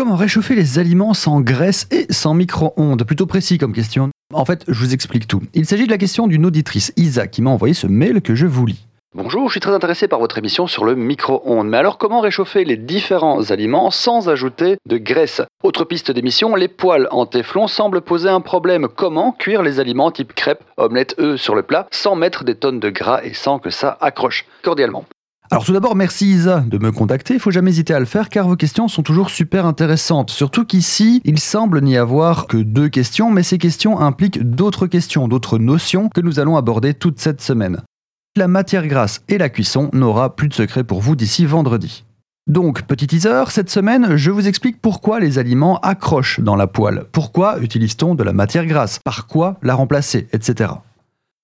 Comment réchauffer les aliments sans graisse et sans micro-ondes Plutôt précis comme question. En fait, je vous explique tout. Il s'agit de la question d'une auditrice, Isa, qui m'a envoyé ce mail que je vous lis. Bonjour, je suis très intéressé par votre émission sur le micro-ondes. Mais alors, comment réchauffer les différents aliments sans ajouter de graisse? Autre piste d'émission, les poêles en téflon semblent poser un problème. Comment cuire les aliments type crêpes, omelettes, œufs sur le plat sans mettre des tonnes de gras et sans que ça accroche Cordialement? Alors tout d'abord, merci Isa de me contacter. Il faut jamais hésiter à le faire car vos questions sont toujours super intéressantes. Surtout qu'ici, il semble n'y avoir que deux questions, mais ces questions impliquent d'autres questions, d'autres notions que nous allons aborder toute cette semaine. La matière grasse et la cuisson n'aura plus de secret pour vous d'ici vendredi. Donc, petit teaser, cette semaine, je vous explique pourquoi les aliments accrochent dans la poêle, pourquoi utilise-t-on de la matière grasse, par quoi la remplacer, etc.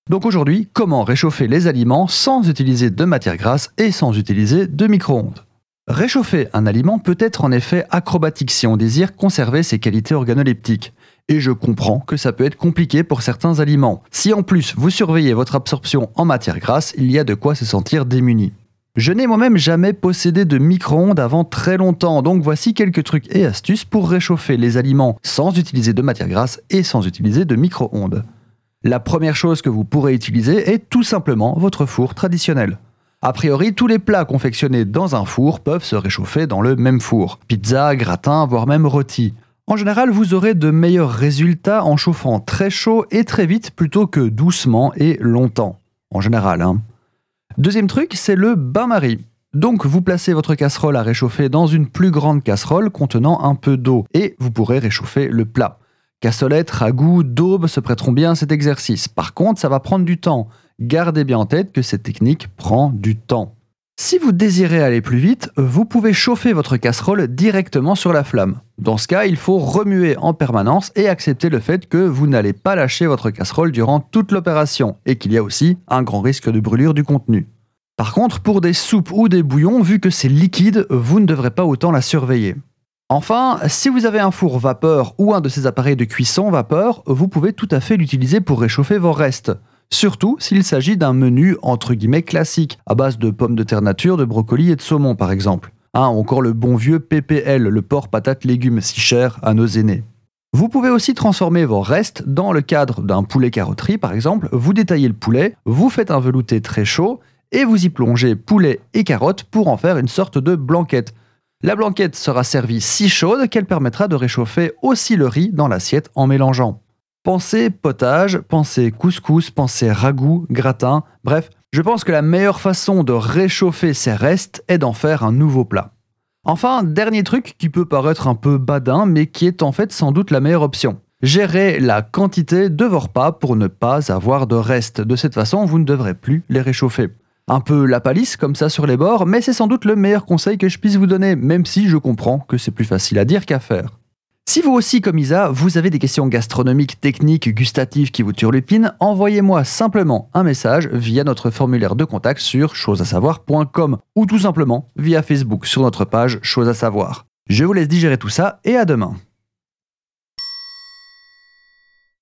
Donc aujourd'hui, comment réchauffer les aliments sans utiliser de matière grasse et sans utiliser de micro-ondes? Réchauffer un aliment peut être en effet acrobatique si on désire conserver ses qualités organoleptiques. Et je comprends que ça peut être compliqué pour certains aliments. Si en plus vous surveillez votre absorption en matière grasse, il y a de quoi se sentir démuni. Je n'ai moi-même jamais possédé de micro-ondes avant très longtemps, donc voici quelques trucs et astuces pour réchauffer les aliments sans utiliser de matière grasse et sans utiliser de micro-ondes. La première chose que vous pourrez utiliser est tout simplement votre four traditionnel. A priori, tous les plats confectionnés dans un four peuvent se réchauffer dans le même four. Pizza, gratin, voire même rôti. En général, vous aurez de meilleurs résultats en chauffant très chaud et très vite plutôt que doucement et longtemps. En général. Hein. Deuxième truc, c'est le bain-marie. Donc vous placez votre casserole à réchauffer dans une plus grande casserole contenant un peu d'eau et vous pourrez réchauffer le plat. Cassolette, ragoût, daube se prêteront bien à cet exercice. Par contre, ça va prendre du temps. Gardez bien en tête que cette technique prend du temps. Si vous désirez aller plus vite, vous pouvez chauffer votre casserole directement sur la flamme. Dans ce cas, il faut remuer en permanence et accepter le fait que vous n'allez pas lâcher votre casserole durant toute l'opération et qu'il y a aussi un grand risque de brûlure du contenu. Par contre, pour des soupes ou des bouillons, vu que c'est liquide, vous ne devrez pas autant la surveiller. Enfin, si vous avez un four vapeur ou un de ces appareils de cuisson vapeur, vous pouvez tout à fait l'utiliser pour réchauffer vos restes. Surtout s'il s'agit d'un menu entre guillemets classique, à base de pommes de terre nature, de brocolis et de saumon par exemple. Hein, encore le bon vieux PPL, le porc patate légumes si cher à nos aînés. Vous pouvez aussi transformer vos restes dans le cadre d'un poulet carotterie par exemple. Vous détaillez le poulet, vous faites un velouté très chaud et vous y plongez poulet et carottes pour en faire une sorte de blanquette. La blanquette sera servie si chaude qu'elle permettra de réchauffer aussi le riz dans l'assiette en mélangeant. Pensez potage, pensez couscous, pensez ragoût, gratin, bref, je pense que la meilleure façon de réchauffer ces restes est d'en faire un nouveau plat. Enfin, dernier truc qui peut paraître un peu badin, mais qui est en fait sans doute la meilleure option. Gérez la quantité de vos repas pour ne pas avoir de restes. De cette façon, vous ne devrez plus les réchauffer un peu la palisse comme ça sur les bords, mais c'est sans doute le meilleur conseil que je puisse vous donner, même si je comprends que c'est plus facile à dire qu'à faire. Si vous aussi, comme Isa, vous avez des questions gastronomiques, techniques, gustatives qui vous turlupinent, envoyez-moi simplement un message via notre formulaire de contact sur chosesasavoir.com ou tout simplement via Facebook sur notre page Chose à savoir. Je vous laisse digérer tout ça et à demain.